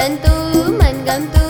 tentu menggam tu